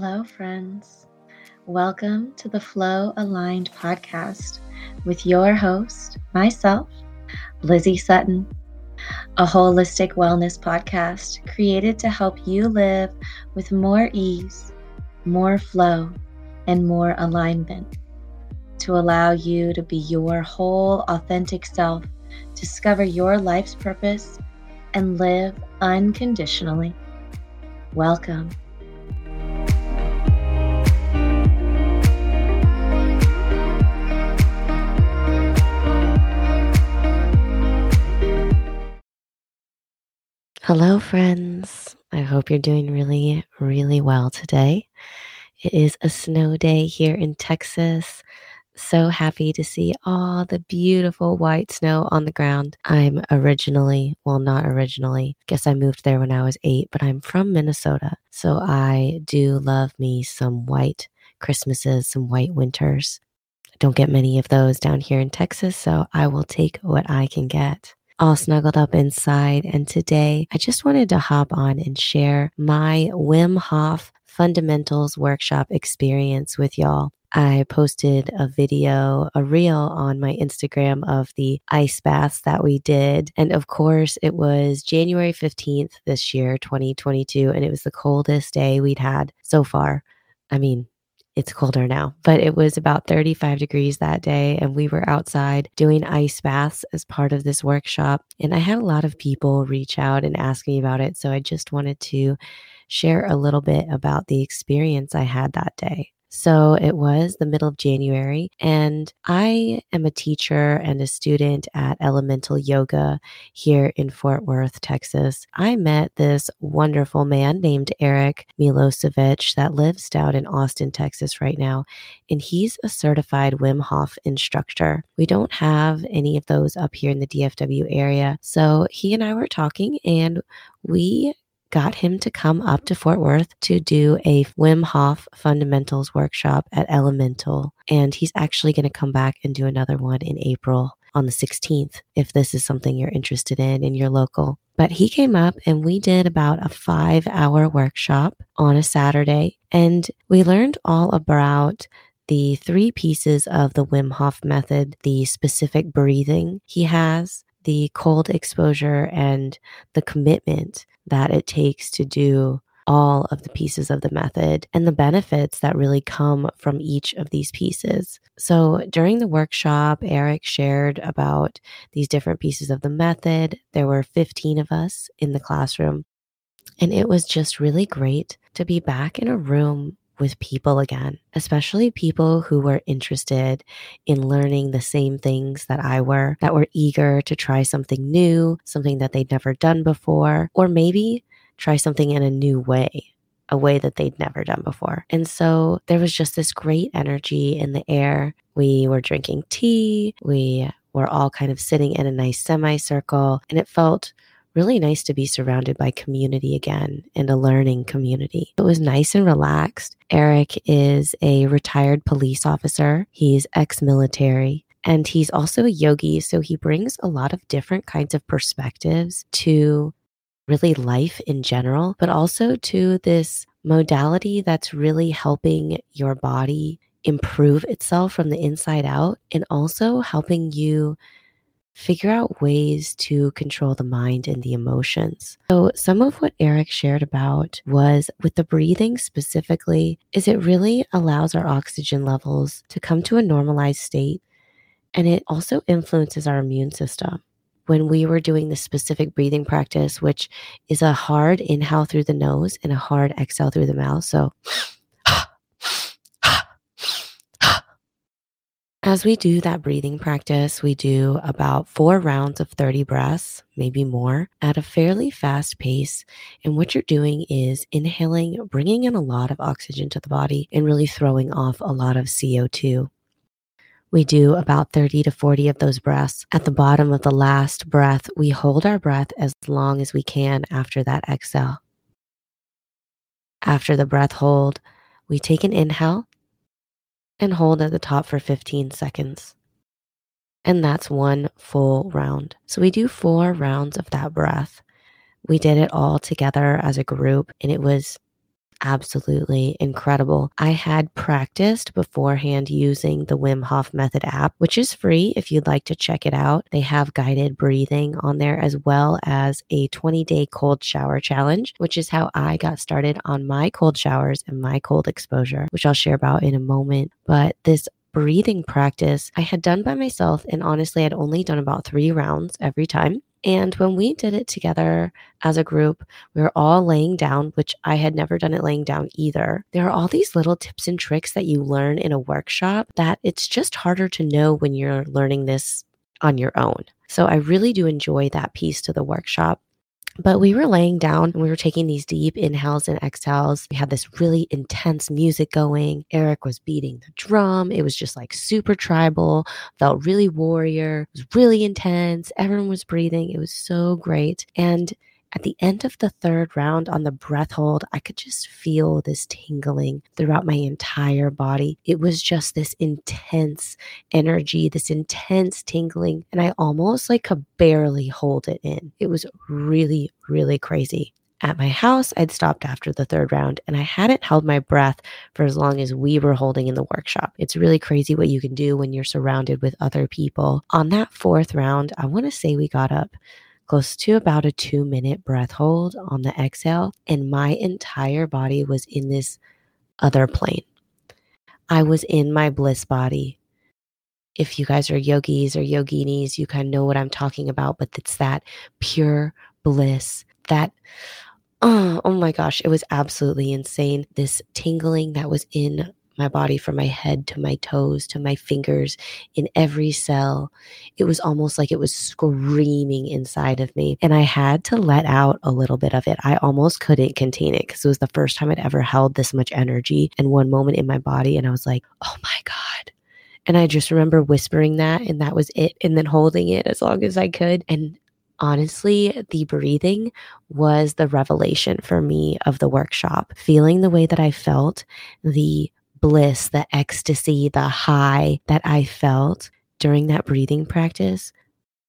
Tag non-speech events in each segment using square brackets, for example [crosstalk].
Hello, friends. Welcome to the Flow Aligned podcast with your host, myself, Lizzy Sutton, a holistic wellness podcast created to help you live with more ease, more flow, and more alignment to allow you to be your whole authentic self, discover your life's purpose, and live unconditionally. Welcome. Hello, friends. I hope you're doing really, really well today. It is a snow day here in Texas. So happy to see all the beautiful white snow on the ground. I'm originally, well, not originally, guess I moved there when I was eight, but I'm from Minnesota. So I do love me some white Christmases, some white winters. I don't get many of those down here in Texas, so I will take what I can get all snuggled up inside. And today I just wanted to hop on and share my Wim Hof fundamentals workshop experience with y'all. I posted a video, a reel on my Instagram of the ice baths that we did. And of course, it was January 15th this year, 2022, and it was the coldest day we'd had so far. I mean, it's colder now, but it was about 35 degrees that day. And we were outside doing ice baths as part of this workshop. And I had a lot of people reach out and ask me about it. So I just wanted to share a little bit about the experience I had that day. So it was the middle of January, and I am a teacher and a student at Elemental Yoga here in Fort Worth, Texas. I met this wonderful man named Erik Milosevich that lives down in Austin, Texas right now, and he's a certified Wim Hof instructor. We don't have any of those up here in the DFW area. So he and I were talking, and we got him to come up to Fort Worth to do a Wim Hof fundamentals workshop at Elemental. And he's actually going to come back and do another one in April on the 16th if this is something you're interested in in your local. But he came up and we did about a five hour workshop on a Saturday. And we learned all about the three pieces of the Wim Hof method the specific breathing he has, the cold exposure, and the commitment that it takes to do all of the pieces of the method and the benefits that really come from each of these pieces. So during the workshop, Erik shared about these different pieces of the method. There were 15 of us in the classroom, and it was just really great to be back in a room with people again, especially people who were interested in learning the same things that I were, that were eager to try something new, something that they'd never done before, or maybe try something in a new way. A way that they'd never done before. And so there was just this great energy in the air. We were drinking tea. We were all kind of sitting in a nice semicircle, and it felt really nice to be surrounded by community again and a learning community. It was nice and relaxed. Erik is a retired police officer, he's ex military. And he's also a yogi. So he brings a lot of different kinds of perspectives to really life in general, but also to this modality that's really helping your body improve itself from the inside out and also helping you figure out ways to control the mind and the emotions. So, some of what Erik shared about was with the breathing specifically, is it really allows our oxygen levels to come to a normalized state. And it also influences our immune system. When we were doing the specific breathing practice, which is a hard inhale through the nose and a hard exhale through the mouth. So, As we do that breathing practice, we do about four rounds of 30 breaths, maybe more, at a fairly fast pace. And what you're doing is inhaling, bringing in a lot of oxygen to the body, and really throwing off a lot of CO2. We do about 30 to 40 of those breaths. At the bottom of the last breath, we hold our breath as long as we can after that exhale. After the breath hold, we take an inhale and hold at the top for 15 seconds. And that's one full round. So we do four rounds of that breath. We did it all together as a group, and it was absolutely incredible. I had practiced beforehand using the Wim Hof Method app, which is free if you'd like to check it out. They have guided breathing on there as well as a 20 day cold shower challenge, which is how I got started on my cold showers and my cold exposure, which I'll share about in a moment. But this breathing practice I had done by myself, and honestly, I'd only done about three rounds every time. And when we did it together as a group, we were all laying down, which I had never done it laying down either. There are all these little tips and tricks that you learn in a workshop that it's just harder to know when you're learning this on your own. So I really do enjoy that piece to the workshop. But we were laying down and we were taking these deep inhales and exhales. We had this really intense music going. Erik was beating the drum. It was just like super tribal, felt really warrior, it was really intense. Everyone was breathing. It was so great. And at the end of the third round on the breath hold, I could just feel this tingling throughout my entire body. It was just this intense energy, this intense tingling, and I almost like could barely hold it in. It was really, really crazy. At my house, I'd stopped after the third round and I hadn't held my breath for as long as we were holding in the workshop. It's really crazy what you can do when you're surrounded with other people. On that fourth round, I want to say we got up close to about a two minute breath hold on the exhale, and my entire body was in this other plane. I was in my bliss body. If you guys are yogis or yoginis, you kind of know what I'm talking about, but it's that pure bliss, that oh, [sniffs] oh my gosh, it was absolutely insane. This tingling that was in my body from my head to my toes to my fingers in every cell. It was almost like it was screaming inside of me. And I had to let out a little bit of it. I almost couldn't contain it because it was the first time I'd ever held this much energy in one moment in my body. And I was like, oh my God. And I just remember whispering that, and that was it. And then holding it as long as I could. And honestly, the breathing was the revelation for me of the workshop. Feeling the way that I felt, the bliss, the ecstasy, the high that I felt during that breathing practice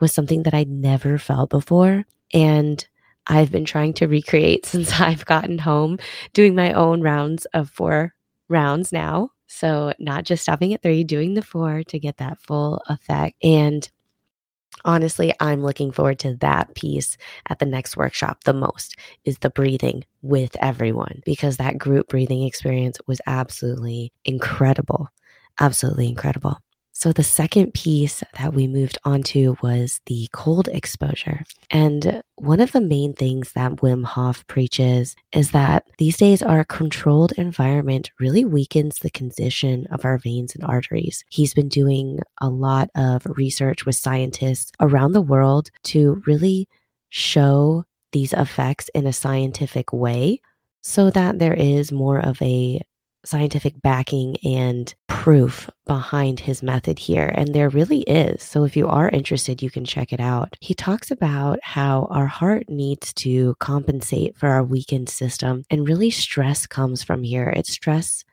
was something that I'd never felt before. And I've been trying to recreate [laughs] since I've gotten home, doing my own rounds of four rounds now. So, not just stopping at three, doing the four to get that full effect. And honestly, I'm looking forward to that piece at the next workshop the most is the breathing with everyone because that group breathing experience was absolutely incredible. Absolutely incredible. So, the second piece that we moved on to was the cold exposure. And one of the main things that Wim Hof preaches is that these days our controlled environment really weakens the condition of our veins and arteries. He's been doing a lot of research with scientists around the world to really show these effects in a scientific way so that there is more of a scientific backing and proof behind his method here. And there really is. So if you are interested, you can check it out. He talks about how our heart needs to compensate for our weakened system. And really, stress comes from here. It's stress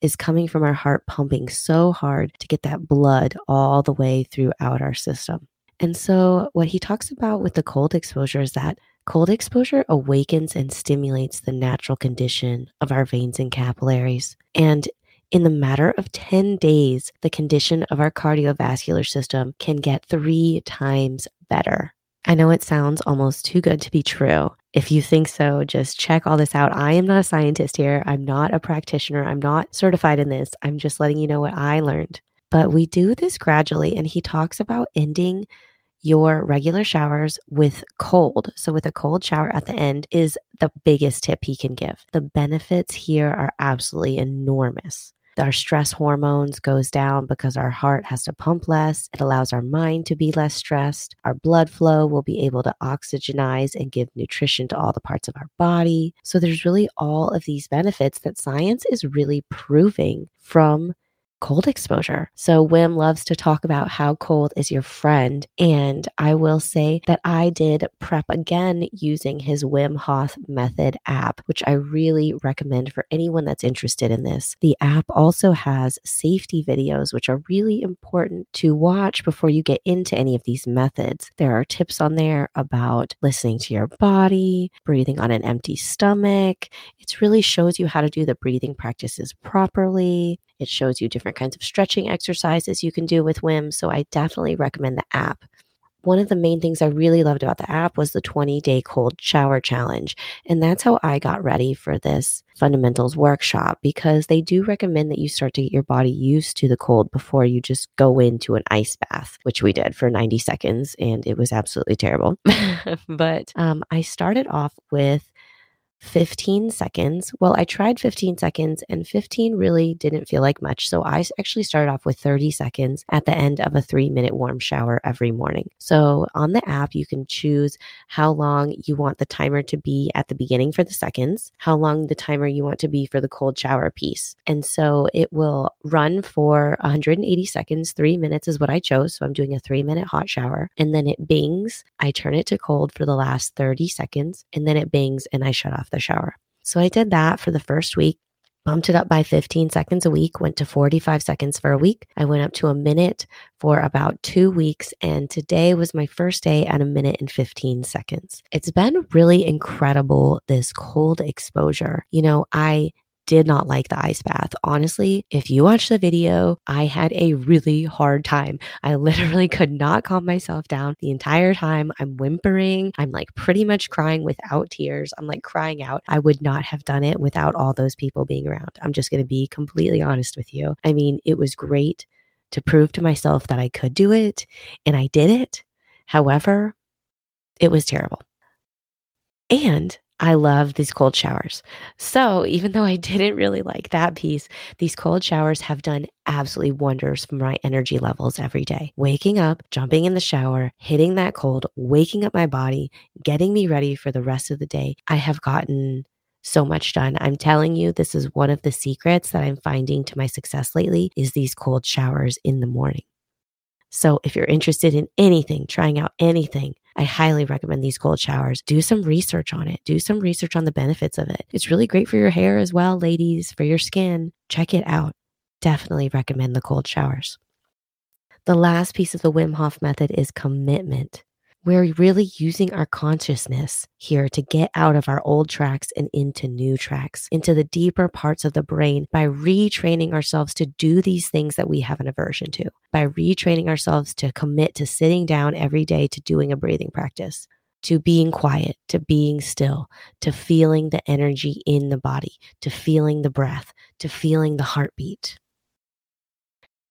is coming from our heart pumping so hard to get that blood all the way throughout our system. And so, what he talks about with the cold exposure is that Cold exposure awakens and stimulates the natural condition of our veins and capillaries. And in the matter of 10 days, the condition of our cardiovascular system can get three times better. I know it sounds almost too good to be true. If you think so, just check all this out. I am not a scientist here. I'm not a practitioner. I'm not certified in this. I'm just letting you know what I learned. But we do this gradually. And he talks about ending your regular showers with cold. So, with a cold shower at the end is the biggest tip he can give. The benefits here are absolutely enormous. Our stress hormones goes down because our heart has to pump less. It allows our mind to be less stressed. Our blood flow will be able to oxygenize and give nutrition to all the parts of our body. So there's really all of these benefits that science is really proving from cold exposure. So Wim loves to talk about how cold is your friend. And I will say that I did prep again using his Wim Hof Method app, which I really recommend for anyone that's interested in this. The app also has safety videos, which are really important to watch before you get into any of these methods. There are tips on there about listening to your body, breathing on an empty stomach. It really shows you how to do the breathing practices properly. It shows you different kinds of stretching exercises you can do with Wim. So I definitely recommend the app. One of the main things I really loved about the app was the 20 day cold shower challenge. And that's how I got ready for this fundamentals workshop because they do recommend that you start to get your body used to the cold before you just go into an ice bath, which we did for 90 seconds. And it was absolutely terrible. [laughs] but um, I started off with 15 seconds. Well, I tried 15 seconds and 15 really didn't feel like much. So I actually started off with 30 seconds at the end of a three minute warm shower every morning. So on the app, you can choose how long you want the timer to be at the beginning for the seconds, how long the timer you want to be for the cold shower piece. And so it will run for 180 seconds. Three minutes is what I chose. So I'm doing a three minute hot shower and then it bings. I turn it to cold for the last 30 seconds and then it bings and I shut off the shower. So I did that for the first week, bumped it up by 15 seconds a week, went to 45 seconds for a week. I went up to a minute for about two weeks. And today was my first day at a minute and 15 seconds. It's been really incredible, this cold exposure. You know, I did not like the ice bath. Honestly, if you watch the video, I had a really hard time. I [laughs] literally could not calm myself down the entire time. I'm whimpering. I'm like pretty much crying without tears. I'm like crying out. I would not have done it without all those people being around. I'm just going to be completely honest with you. I mean, it was great to prove to myself that I could do it, and I did it. However, it was terrible. And I love these cold showers. So, even though I didn't really like that piece, these cold showers have done absolutely wonders for my energy levels every day. Waking up, jumping in the shower, hitting that cold, waking up my body, getting me ready for the rest of the day. I have gotten so much done. I'm telling you, this is one of the secrets that I'm finding to my success lately is these cold showers in the morning. So, if you're interested in anything, trying out anything, I highly recommend these cold showers. Do some research on it. Do some research on the benefits of it. It's really great for your hair as well, ladies, for your skin. Check it out. Definitely recommend the cold showers. The last piece of the Wim Hof method is commitment. We're really using our consciousness here to get out of our old tracks and into new tracks, into the deeper parts of the brain by retraining ourselves to do these things that we have an aversion to, by retraining ourselves to commit to sitting down every day to doing a breathing practice, to being quiet, to being still, to feeling the energy in the body, to feeling the breath, to feeling the heartbeat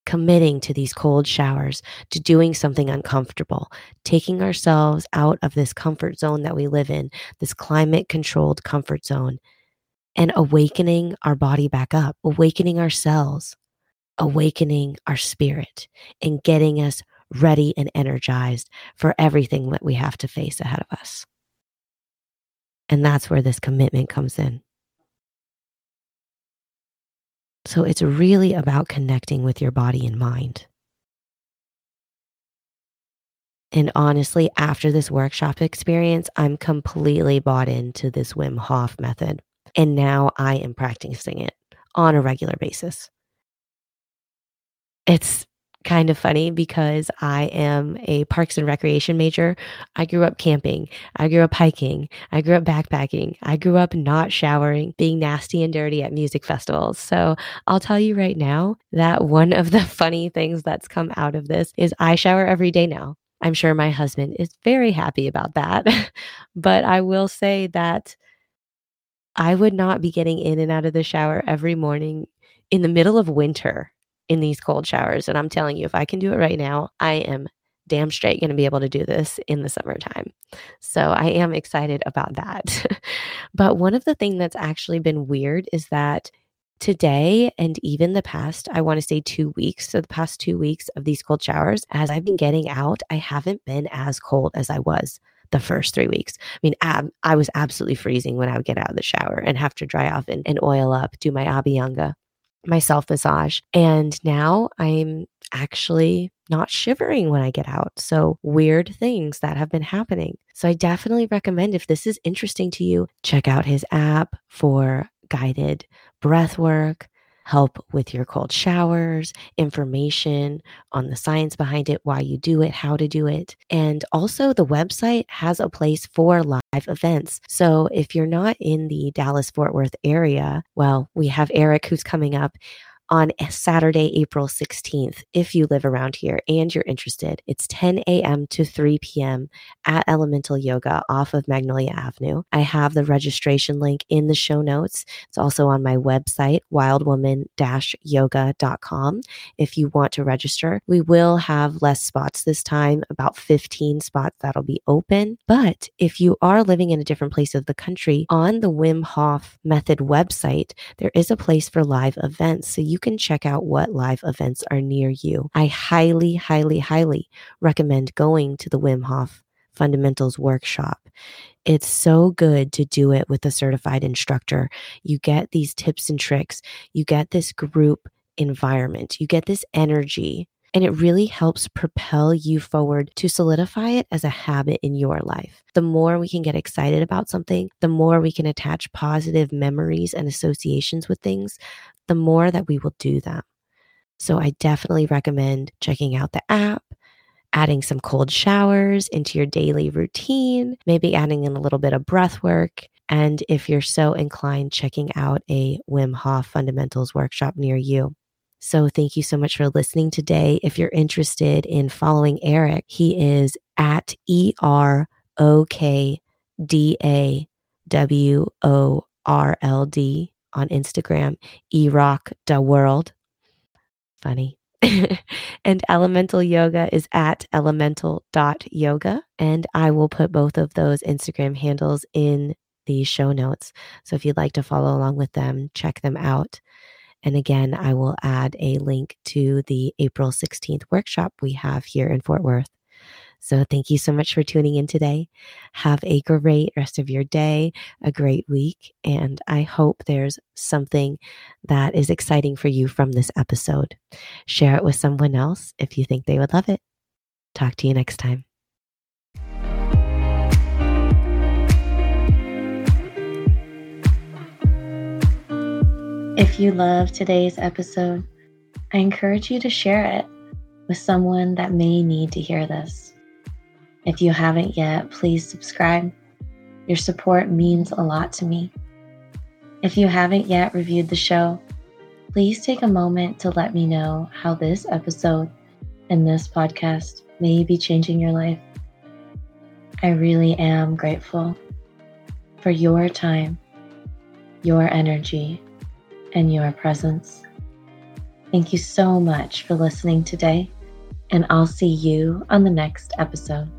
committing to these cold showers, to doing something uncomfortable, taking ourselves out of this comfort zone that we live in, this climate controlled comfort zone, and awakening our body back up, awakening ourselves, awakening our spirit, and getting us ready and energized for everything that we have to face ahead of us. And that's where this commitment comes in. So it's really about connecting with your body and mind. And honestly, after this workshop experience, I'm completely bought into this Wim Hof method. And now I am practicing it on a regular basis. It's kind of funny because I am a parks and recreation major. I grew up camping. I grew up hiking. I grew up backpacking. I grew up not showering, being nasty and dirty at music festivals. So I'll tell you right now that one of the [laughs] funny things that's come out of this is I shower every day now. I'm sure my husband is very happy about that. [laughs] but I will say that I would not be getting in and out of the shower every morning in the middle of winter in these cold showers. And I'm telling you, if I can do it right now, I am damn straight going to be able to do this in the summertime. So I am excited about that. [laughs] but one of the things that's actually been weird is that today and even the past, I want to say two weeks, so the past two weeks of these cold showers, as I've been getting out, I haven't been as cold as I was the first three weeks. I mean, ab- I was absolutely freezing when I would get out of the shower and have to dry off and, and oil up, do my Abhyanga my self massage. And now I'm actually not shivering when I get out. So, weird things that have been happening. So, I definitely recommend if this is interesting to you, check out his app for guided breath work, help with your cold showers, information on the science behind it, why you do it, how to do it. And also, the website has a place for live events. So if you're not in the Dallas Fort Worth area, well, we have Erik who's coming up on Saturday, April 16th, if you live around here and you're interested. It's 10 a.m. to 3 p.m. at Elemental Yoga off of Magnolia Avenue. I have the registration link in the show notes. It's also on my website, wildwoman yoga.com. If you want to register, we will have less spots this time, about 15 spots that'll be open. But if you are living in a different place of the country, on the Wim Hof Method website, there is a place for live events. So you you can check out what live events are near you. I highly, highly, highly recommend going to the Wim Hof Fundamentals Workshop. It's so good to do it with a certified instructor. You get these tips and tricks, you get this group environment, you get this energy and it really helps propel you forward to solidify it as a habit in your life. The more we can get excited about something, the more we can attach positive memories and associations with things, the more that we will do them. So I definitely recommend checking out the app, adding some cold showers into your daily routine, maybe adding in a little bit of breath work. And if you're so inclined, checking out a Wim Hof fundamentals workshop near you. So thank you so much for listening today. If you're interested in following Erik, he is at E R O K D A W O R L D on Instagram, erock da world. Funny. [laughs] and elemental yoga is at elemental.yoga. And I will put both of those Instagram handles in the show notes. So if you'd like to follow along with them, check them out. And again, I will add a link to the April 16th workshop we have here in Fort Worth. So thank you so much for tuning in today. Have a great rest of your day, a great week, and I hope there's something that is exciting for you from this episode. Share it with someone else if you think they would love it. Talk to you next time. If you love today's episode, I encourage you to share it with someone that may need to hear this. If you haven't yet, please subscribe. Your support means a lot to me. If you haven't yet reviewed the show, please take a moment to let me know how this episode and this podcast may be changing your life. I really am grateful for your time, your energy, and your presence. Thank you so much for listening today, and I'll see you on the next episode.